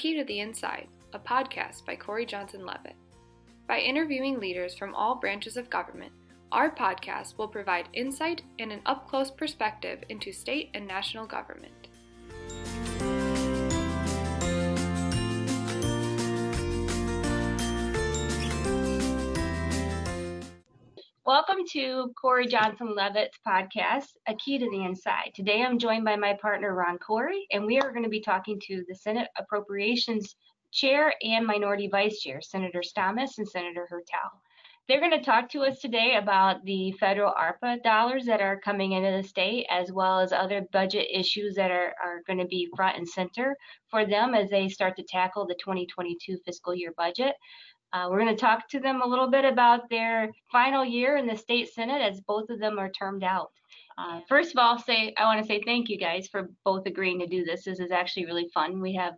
Key to the Inside, a podcast by Corey Johnson Levitt. By interviewing leaders from all branches of government, our podcast will provide insight and an up close perspective into state and national government. Welcome to Corey Johnson Levitt's podcast, A Key to the Inside. Today I'm joined by my partner Ron Corey, and we are going to be talking to the Senate Appropriations Chair and Minority Vice Chair, Senator Stamas and Senator Hertel. They're going to talk to us today about the federal ARPA dollars that are coming into the state, as well as other budget issues that are, are going to be front and center for them as they start to tackle the 2022 fiscal year budget. Uh, we're going to talk to them a little bit about their final year in the state senate as both of them are termed out. Uh, first of all, say I want to say thank you guys for both agreeing to do this. This is actually really fun. We have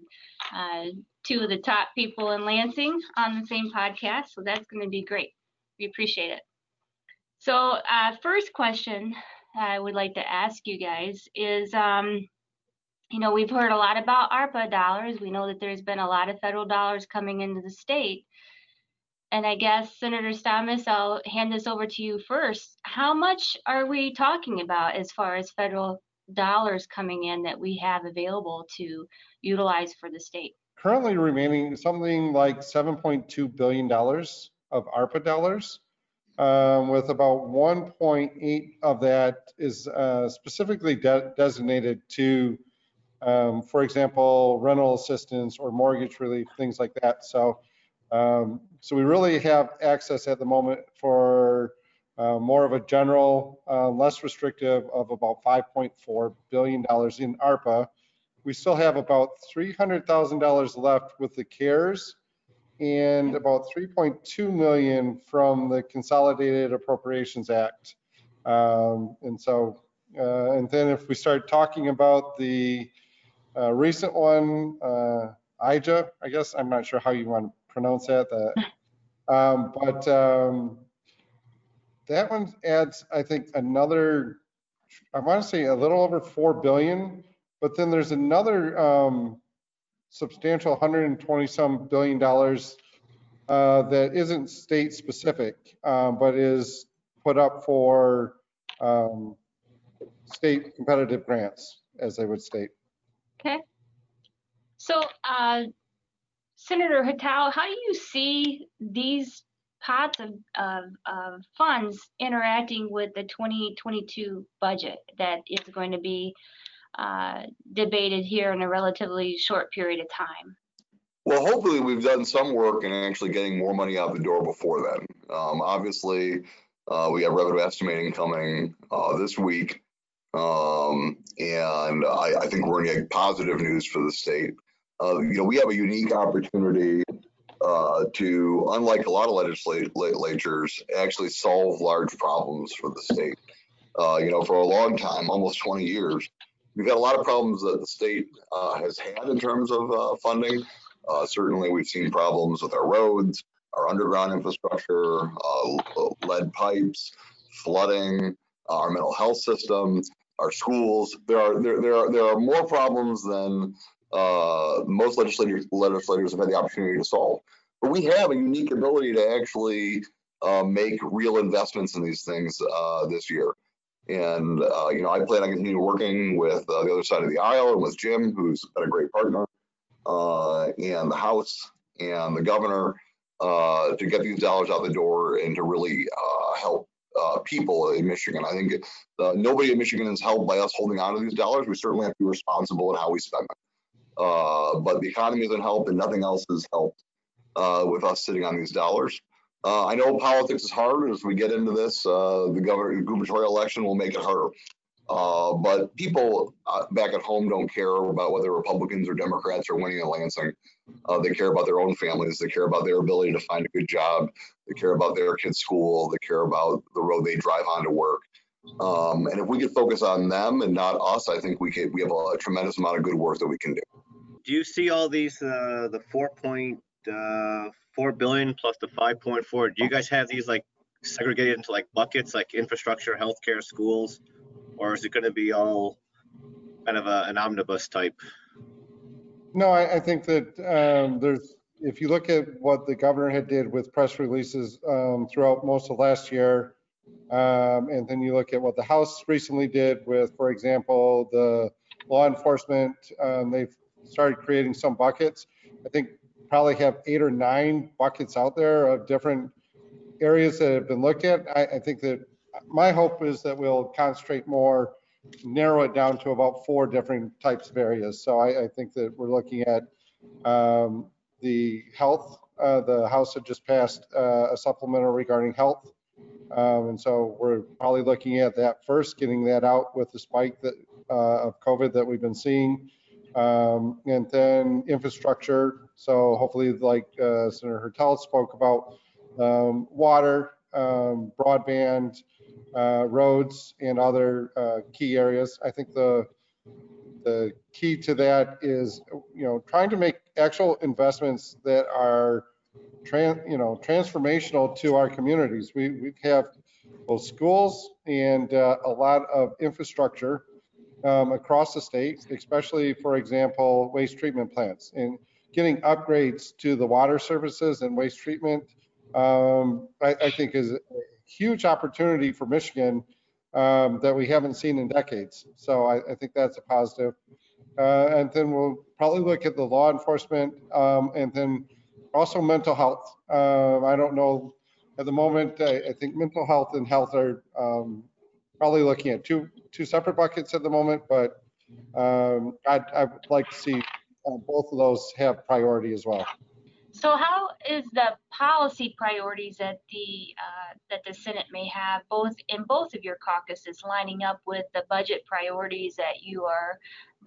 uh, two of the top people in Lansing on the same podcast, so that's going to be great. We appreciate it. So, uh, first question I would like to ask you guys is, um, you know, we've heard a lot about ARPA dollars. We know that there's been a lot of federal dollars coming into the state. And I guess Senator Stamas, I'll hand this over to you first. How much are we talking about as far as federal dollars coming in that we have available to utilize for the state? Currently remaining something like $7.2 billion of ARPA dollars, um, with about 1.8 of that is uh, specifically de designated to, um, for example, rental assistance or mortgage relief, things like that. So um, so we really have access at the moment for uh, more of a general, uh, less restrictive of about $5.4 billion in ARPA. We still have about $300,000 left with the CARES and about 3.2 million from the Consolidated Appropriations Act. Um, and so, uh, and then if we start talking about the uh, recent one, uh, IJA, I guess, I'm not sure how you want to pronounce that. that. Um, but um, that one adds, I think, another, I want to say a little over 4 billion, but then there's another um, substantial 120 some billion dollars uh, that isn't state specific, um, but is put up for um, state competitive grants, as they would state. Okay. So uh, Senator Hertel, how do you see these pots of, of, of, funds interacting with the 2022 budget that is going to be uh, debated here in a relatively short period of time? Well, hopefully we've done some work in actually getting more money out the door before then. Um, obviously, uh, we have revenue estimating coming uh, this week, um, and I, I, think we're going to get positive news for the state uh, you know, we have a unique opportunity uh, to, unlike a lot of legislatures, actually solve large problems for the state. Uh, you know, for a long time, almost 20 years, we've had a lot of problems that the state uh, has had in terms of uh, funding. Uh, certainly, we've seen problems with our roads, our underground infrastructure, lead pipes, flooding, our mental health system, our schools. There are there, there are there are more problems than uh, most legislators legislators have had the opportunity to solve. But we have a unique ability to actually uh, make real investments in these things uh, this year. And uh, you know, I plan on continuing working with uh, the other side of the aisle and with Jim, who's been a great partner, uh, and the House and the governor to get these dollars out the door and to really help uh, people in Michigan. I think uh, nobody in Michigan is helped by us holding on to these dollars. We certainly have to be responsible in how we spend them. Uh, but the economy hasn't helped and nothing else has helped uh, with us sitting on these dollars. Uh, I know politics is hard. As we get into this, uh, the governor gubernatorial election will make it harder. Uh, but people back at home don't care about whether Republicans or Democrats are winning in Lansing. they care about their own families. They care about their ability to find a good job. They care about their kids' school. They care about the road they drive on to work. Um, and if we could focus on them and not us, I think we could. We have a, a tremendous amount of good work that we can do do you see all these uh, the 4.4 uh, billion plus the 5.4? Do you guys have these like segregated into like buckets, like infrastructure, healthcare, schools, or is it going to be all kind of a, an omnibus type? No, I, I think that um, there's, if you look at what the governor had did with press releases um, throughout most of last year, um, and then you look at what the House recently did with, for example, the law enforcement, um, they've started creating some buckets. I think probably have eight or nine buckets out there of different areas that have been looked at. I, I think that my hope is that we'll concentrate more, narrow it down to about four different types of areas. So I, I think that we're looking at um, the health. Uh, the House had just passed uh, a supplemental regarding health. Um, and so we're probably looking at that first, getting that out with the spike that uh, of COVID that we've been seeing. Um, and then infrastructure. So hopefully, like uh, Senator Hertel spoke about, um, water, um, broadband, uh, roads, and other uh, key areas. I think the the key to that is, you know, trying to make actual investments that are, tran, you know, transformational to our communities. We we have both schools and uh, a lot of infrastructure um, across the state, especially, for example, waste treatment plants and getting upgrades to the water services and waste treatment. Um, I, I, think is a huge opportunity for Michigan um, that we haven't seen in decades. So I, I think that's a positive. Uh, and then we'll probably look at the law enforcement um, and then also mental health. Uh, I don't know at the moment. I, I, think mental health and health are um, probably looking at two two separate buckets at the moment, but um, I'd, I'd like to see uh, both of those have priority as well. So how is the policy priorities that the uh, that the Senate may have both in both of your caucuses lining up with the budget priorities that you are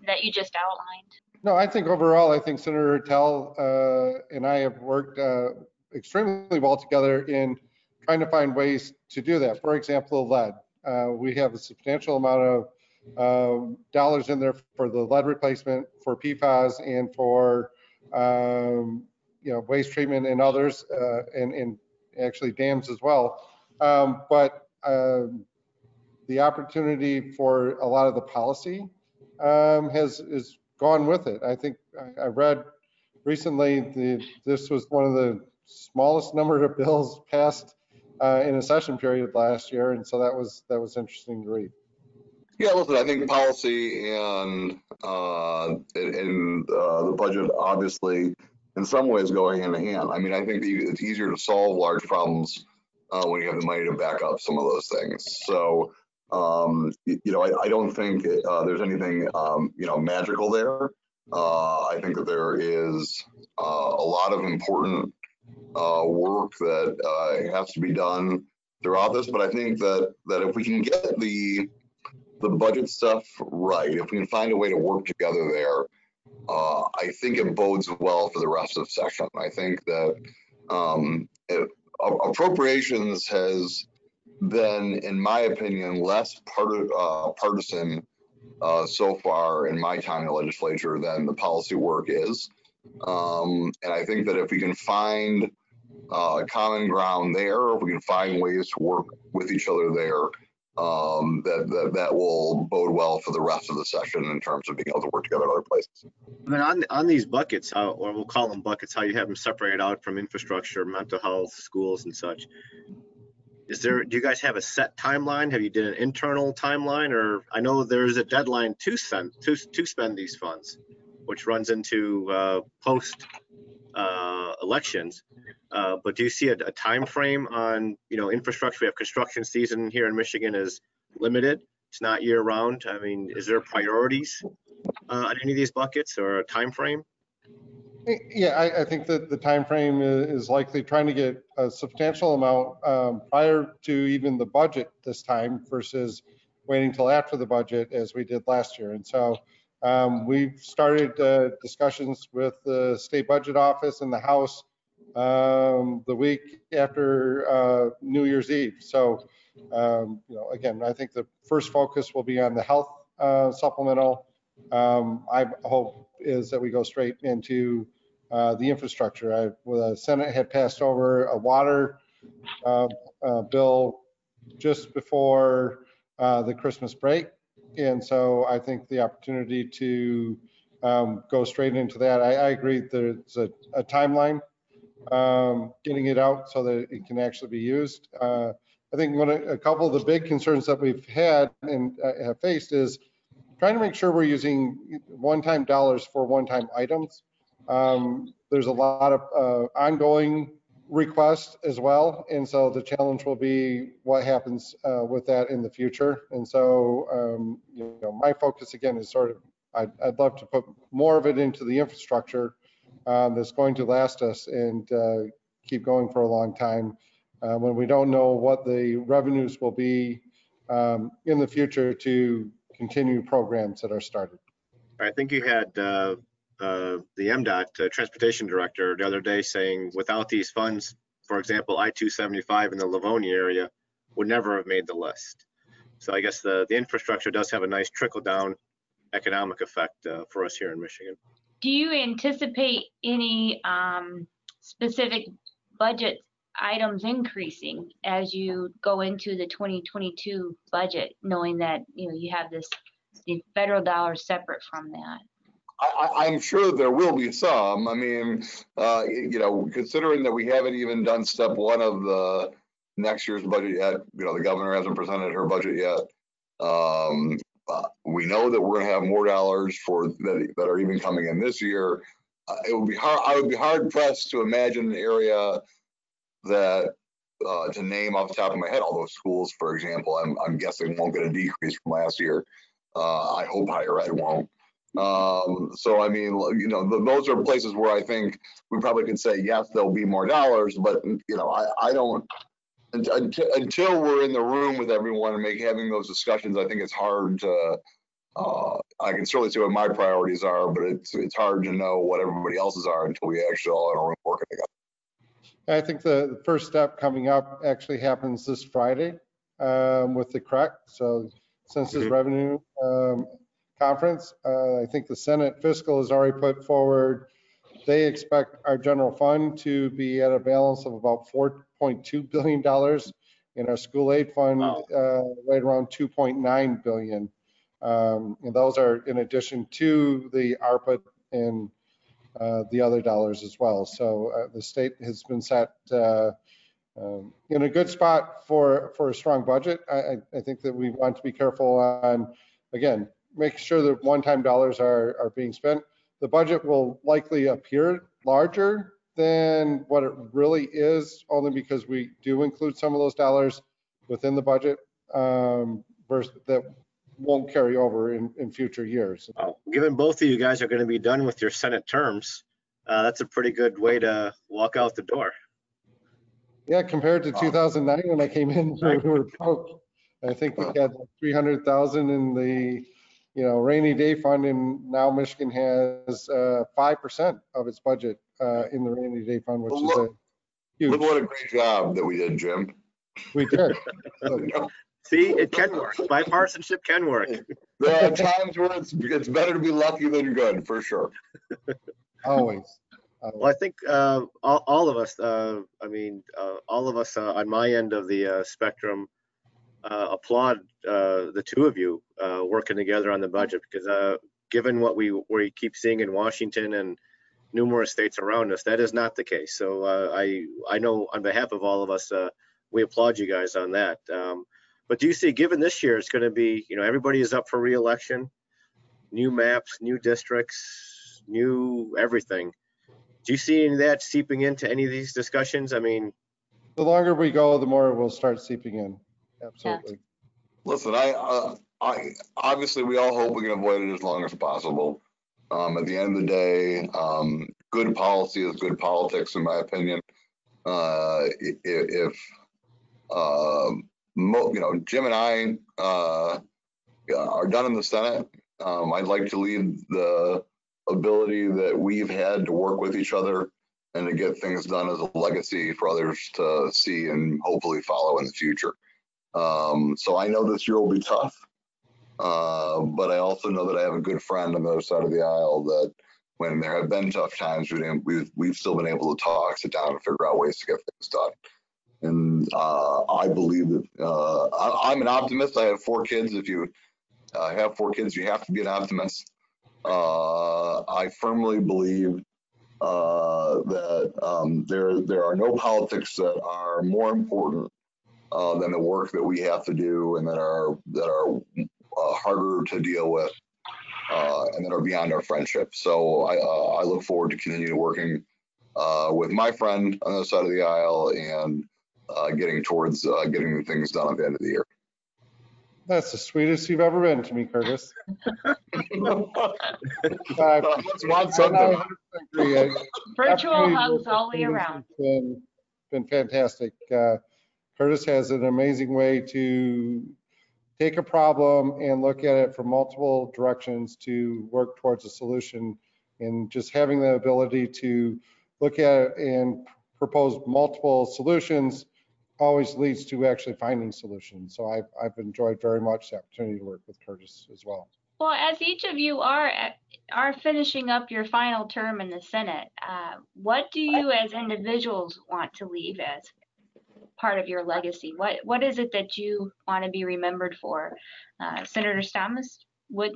that you just outlined? No, I think overall, I think Senator Hertel uh, and I have worked uh, extremely well together in trying to find ways to do that. For example, lead. Uh, we have a substantial amount of um, dollars in there for the lead replacement, for PFAS, and for um, you know waste treatment and others, uh, and, and actually dams as well. Um, but um, the opportunity for a lot of the policy um, has is gone with it. I think I, I read recently the, this was one of the smallest number of bills passed uh, in a session period last year, and so that was that was interesting to read. Yeah, listen, I think policy and uh, and uh, the budget obviously in some ways go hand in hand. I mean, I think it's easier to solve large problems uh, when you have the money to back up some of those things. So, um, you, know, I, I don't think uh, there's anything, um, you know, magical there. Uh, I think that there is uh, a lot of important uh, work that uh, has to be done throughout this. But I think that that if we can get the the budget stuff right, if we can find a way to work together there, uh, I think it bodes well for the rest of session. I think that um, it, appropriations has been, in my opinion, less part, uh, partisan uh, so far in my time in the legislature than the policy work is. Um, and I think that if we can find uh, common ground there, if we can find ways to work with each other there, um, that, that that will bode well for the rest of the session in terms of being able to work together in other places. I mean, on on these buckets, how, or we'll call them buckets, how you have them separated out from infrastructure, mental health, schools, and such. Is there? Do you guys have a set timeline? Have you did an internal timeline, or I know there's a deadline to spend to to spend these funds, which runs into uh, post uh, elections. Uh, but do you see a, a time frame on you know infrastructure? We have construction season here in Michigan is limited. It's not year round. I mean, is there priorities uh, on any of these buckets or a time frame? Yeah, I, I, think that the time frame is likely trying to get a substantial amount um, prior to even the budget this time versus waiting till after the budget as we did last year. And so um, we've started uh, discussions with the state budget office and the House um, the week after uh, New Year's Eve. So, um, you know, again, I think the first focus will be on the health uh, supplemental. Um, I hope is that we go straight into uh, the infrastructure. I, the Senate had passed over a water uh, uh, bill just before the Christmas break. And so I think the opportunity to um, go straight into that. I, I agree there's a, a timeline, um, getting it out so that it can actually be used. Uh, I think one, a couple of the big concerns that we've had and uh, have faced is trying to make sure we're using one-time dollars for one-time items. Um, There's a lot of uh, ongoing requests as well, and so the challenge will be what happens uh, with that in the future. And so, um, you know, my focus again is sort of, I'd, I'd love to put more of it into the infrastructure um, that's going to last us and uh, keep going for a long time. Uh, When we don't know what the revenues will be um, in the future to continue programs that are started. I think you had uh, uh, the MDOT uh, Transportation Director the other day saying without these funds, for example, I-275 in the Livonia area would never have made the list. So I guess the, the infrastructure does have a nice trickle down economic effect for us here in Michigan. Do you anticipate any um, specific budget items increasing as you go into the 2022 budget, knowing that, you know, you have this, the federal dollars separate from that? I, I'm sure there will be some. I mean, uh, you know, considering that we haven't even done step one of the next year's budget yet, you know, the governor hasn't presented her budget yet. Um, uh, we know that we're gonna have more dollars for, that, that are even coming in this year. Uh, it would be hard, I would be hard pressed to imagine an area that, uh, to name off the top of my head, all those schools, for example, I'm, I'm guessing won't get a decrease from last year. Uh, I hope higher ed won't. Um, so I mean, you know, th- those are places where I think we probably could say, yes, there'll be more dollars, but you know, I, I don't, until, until we're in the room with everyone and make, having those discussions, I think it's hard to, uh, I can certainly see what my priorities are, but it's, it's hard to know what everybody else's are until we actually all in a room working together. I think the the first step coming up actually happens this Friday um, with the CREC, so Census Mhm. Revenue um, Conference. Uh, I think the Senate fiscal has already put forward, they expect our general fund to be at a balance of about $4.2 billion, and our school aid fund Wow. uh, right around 2.9 billion. Um, And those are in addition to the ARPA and uh, the other dollars as well. So uh, the state has been set uh, um, in a good spot for, for a strong budget. I, I- I think that we want to be careful on, again, making sure that one-time dollars are, are being spent. The budget will likely appear larger than what it really is, only because we do include some of those dollars within the budget um, versus that won't carry over in, in future years. Well, Given both of you guys are going to be done with your Senate terms, uh, that's a pretty good way to walk out the door. Yeah, compared to 2009 when I came in, we were broke. I think we had like 300,000 in the, you know, rainy day fund and now Michigan has uh, 5% of its budget uh, in the rainy day fund, which is a Look huge, what a great job that we did, Jim. we did. So, See, it can work. Bipartisanship can work. There are times where it's, it's better to be lucky than good, for sure. Always. Well, I think uh, all, all of us, uh, I mean, uh, all of us uh, on my end of the uh, spectrum uh, applaud uh, the two of you uh, working together on the budget because uh, given what we we keep seeing in Washington and numerous states around us, that is not the case. So uh, I I know on behalf of all of us, uh, we applaud you guys on that. Um, but do you see, given this year, it's going to be, you know, everybody is up for reelection, new maps, new districts, new everything. Do you see any of that seeping into any of these discussions? I mean, The longer we go, the more it will start seeping in. Absolutely. Listen, I, uh, I, obviously, we all hope we can avoid it as long as possible. Um, at the end of the day, um, good policy is good politics, in my opinion. Uh, i- i- if, um, mo, you know, Jim and I, uh, are done in the Senate, um, I'd like to leave the ability that we've had to work with each other and to get things done as a legacy for others to see and hopefully follow in the future. Um, so I know this year will be tough. Uh, but I also know that I have a good friend on the other side of the aisle that when there have been tough times, we didn't, we've, we've still been able to talk, sit down and figure out ways to get things done. And, uh, I believe that, uh, I, I'm an optimist. I have four kids. If you, uh, have four kids, you have to be an optimist. Uh, I firmly believe uh, that um, there there are no politics that are more important uh, than the work that we have to do and that are that are uh, harder to deal with uh, and that are beyond our friendship. So I uh, I look forward to continuing working uh, with my friend on the other side of the aisle and uh, getting towards uh, getting the things done at the end of the year. That's the sweetest you've ever been to me, Curtis. Uh, That's one something. 100% agree. I- Virtual hugs all the way around. Been, been fantastic. Uh, Curtis has an amazing way to take a problem and look at it from multiple directions to work towards a solution. And just having the ability to look at it and propose multiple solutions always leads to actually finding solutions. So I've, I've enjoyed very much the opportunity to work with Curtis as well. Well, as each of you are are finishing up your final term in the Senate, uh, what do you as individuals want to leave as part of your legacy? What what is it that you want to be remembered for? Uh, Senator Stamas, what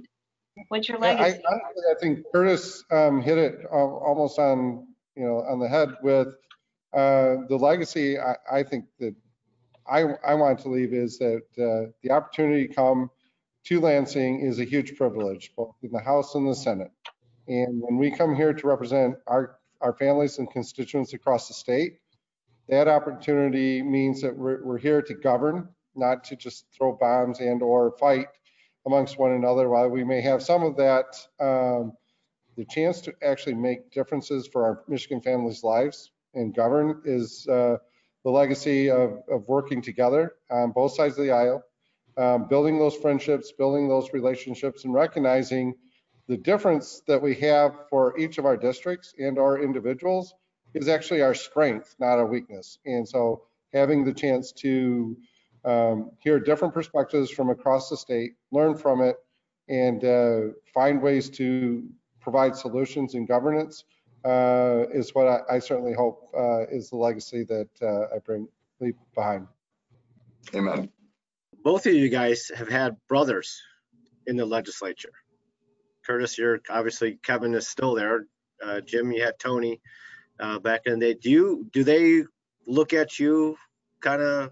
what's your Yeah, I, legacy? honestly, I think Curtis um, hit it al- almost on, you know, on the head with uh, the legacy. I, I think that I, I want to leave is that uh, the opportunity to come to Lansing is a huge privilege, both in the House and the Senate. And when we come here to represent our, our families and constituents across the state, that opportunity means that we're, we're here to govern, not to just throw bombs and or fight amongst one another. While we may have some of that, um, the chance to actually make differences for our Michigan families' lives and govern is uh, the legacy of, of working together on both sides of the aisle, um, building those friendships, building those relationships, and recognizing the difference that we have for each of our districts and our individuals is actually our strength, not our weakness. And so having the chance to um, hear different perspectives from across the state, learn from it, and uh, find ways to provide solutions in governance uh, is what I, I certainly hope uh, is the legacy that uh, I bring leave behind. Amen. Both of you guys have had brothers in the legislature. Curtis, you're obviously Kevin is still there. Uh, Jim, you had Tony uh, back in the day. Do you do they look at you kind of,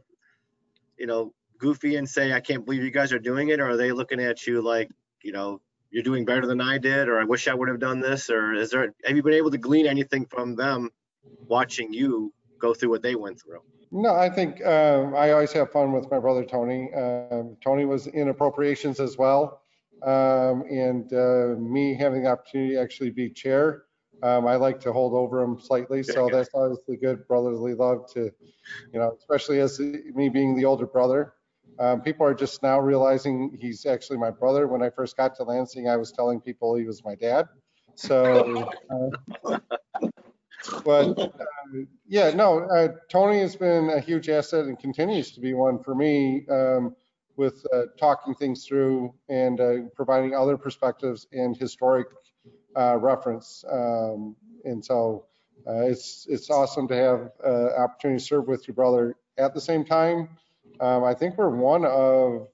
you know, goofy and say, "I can't believe you guys are doing it," or are they looking at you like, you know, you're doing better than I did, or I wish I would have done this, or is there have you been able to glean anything from them watching you go through what they went through? No, I think um, I always have fun with my brother Tony. Um, Tony was in appropriations as well. Um, and uh, me having the opportunity to actually be chair, um, I like to hold over him slightly. So that's obviously good brotherly love to, you know, especially as me being the older brother. Um, people are just now realizing he's actually my brother. When I first got to Lansing, I was telling people he was my dad. So, uh, but uh, yeah, no, uh, Tony has been a huge asset and continues to be one for me um, with uh, talking things through and uh, providing other perspectives and historic uh, reference. Um, and so uh, it's it's awesome to have uh, opportunity to serve with your brother. At the same time, um, I think we're one of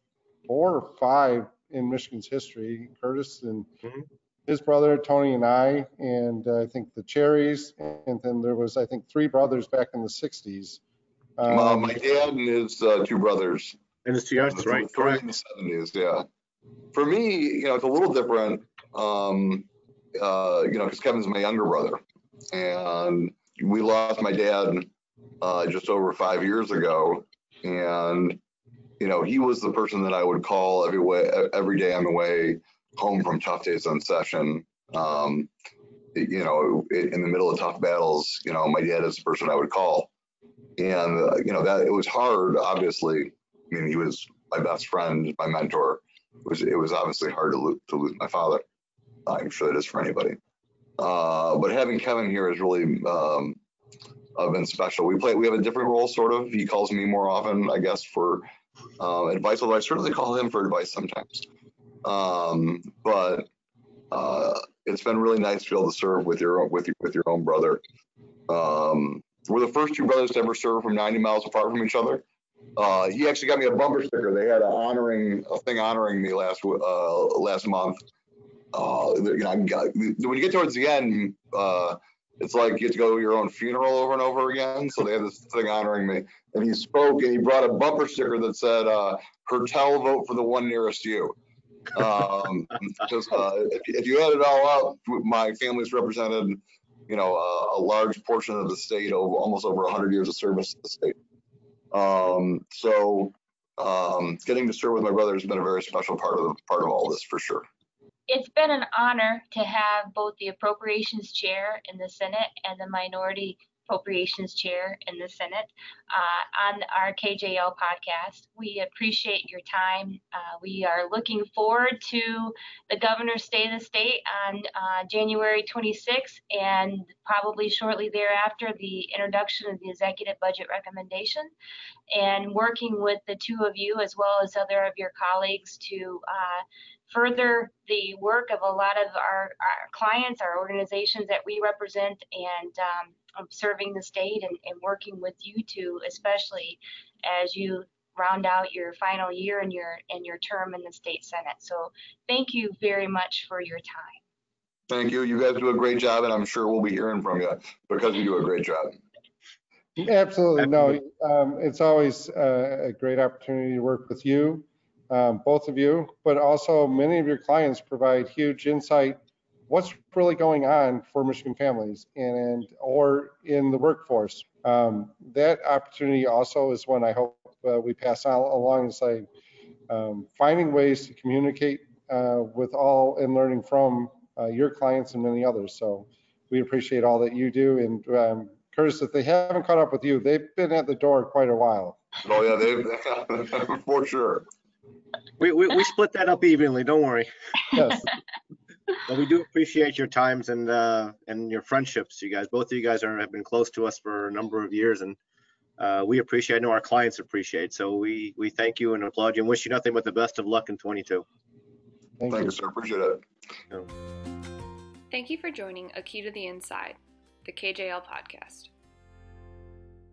four or five in Michigan's history. Curtis and Mhm. his brother Tony and I, and uh, I think the Cherries, and then there was I think three brothers back in the 60s. Uh, Um, my dad and his uh, two brothers. And it's yours, right? Three Correct. in the seventies, yeah. For me, you know, it's a little different. Um, uh, you know, because Kevin's my younger brother, and we lost my dad uh, just over five years ago, and you know, he was the person that I would call every way every day on the way home from tough days on session. Um, you know, in the middle of tough battles, you know, my dad is the person I would call, and uh, you know that it was hard, obviously. I mean, he was my best friend, my mentor. It was it was obviously hard to to lose my father. I'm sure it is for anybody. Uh, but having Kevin here has really um, been special. We play we have a different role, sort of. He calls me more often, I guess, for uh, advice. Although I certainly call him for advice sometimes. Um, but uh, it's been really nice to be able to serve with your with your, with your own brother. Um, we're the first two brothers to ever serve from 90 miles apart from each other. Uh, he actually got me a bumper sticker. They had a honoring a thing honoring me last uh, last month, uh, you know, when you get towards the end, uh, it's like you have to go to your own funeral over and over again. So they had this thing honoring me, and he spoke and he brought a bumper sticker that said, uh, "Hertel vote for the one nearest you." Um, because uh, if, if you add it all up, my family's represented, you know, a, a large portion of the state over almost over 100 years of service to the state. Um, so um, getting to serve with my brother has been a very special part of part of all this for sure. It's been an honor to have both the appropriations chair in the Senate and the minority appropriations chair in the Senate uh, on our KJL podcast. We appreciate your time. Uh, we are looking forward to the governor's state of the state on uh, January 26th and probably shortly thereafter the introduction of the executive budget recommendation and working with the two of you as well as other of your colleagues to uh, further the work of a lot of our, our clients, our organizations that we represent, and um, serving the state and, and working with you two, especially as you round out your final year and your and your term in the state senate. So thank you very much for your time. Thank you. You guys do a great job, and I'm sure we'll be hearing from you because you do a great job. Absolutely. No, um, it's always uh, a great opportunity to work with you, um, both of you, but also many of your clients provide huge insight what's really going on for Michigan families and or in the workforce. Um, that opportunity also is one I hope uh, we pass on along um, finding ways to communicate uh, with all and learning from uh, your clients and many others. So we appreciate all that you do. And um, Curtis, if they haven't caught up with you, they've been at the door quite a while. Oh yeah, they for sure. We, we, we split that up evenly, don't worry. Yes. But we do appreciate your times and, uh, and your friendships. You guys, both of you guys are, have been close to us for a number of years and, uh, we appreciate, I know our clients appreciate. So we, we thank you and applaud you and wish you nothing but the best of luck in 22. Thank Thank you. you, sir. Appreciate it. Thank you for joining A Key to the Inside, the KJL podcast.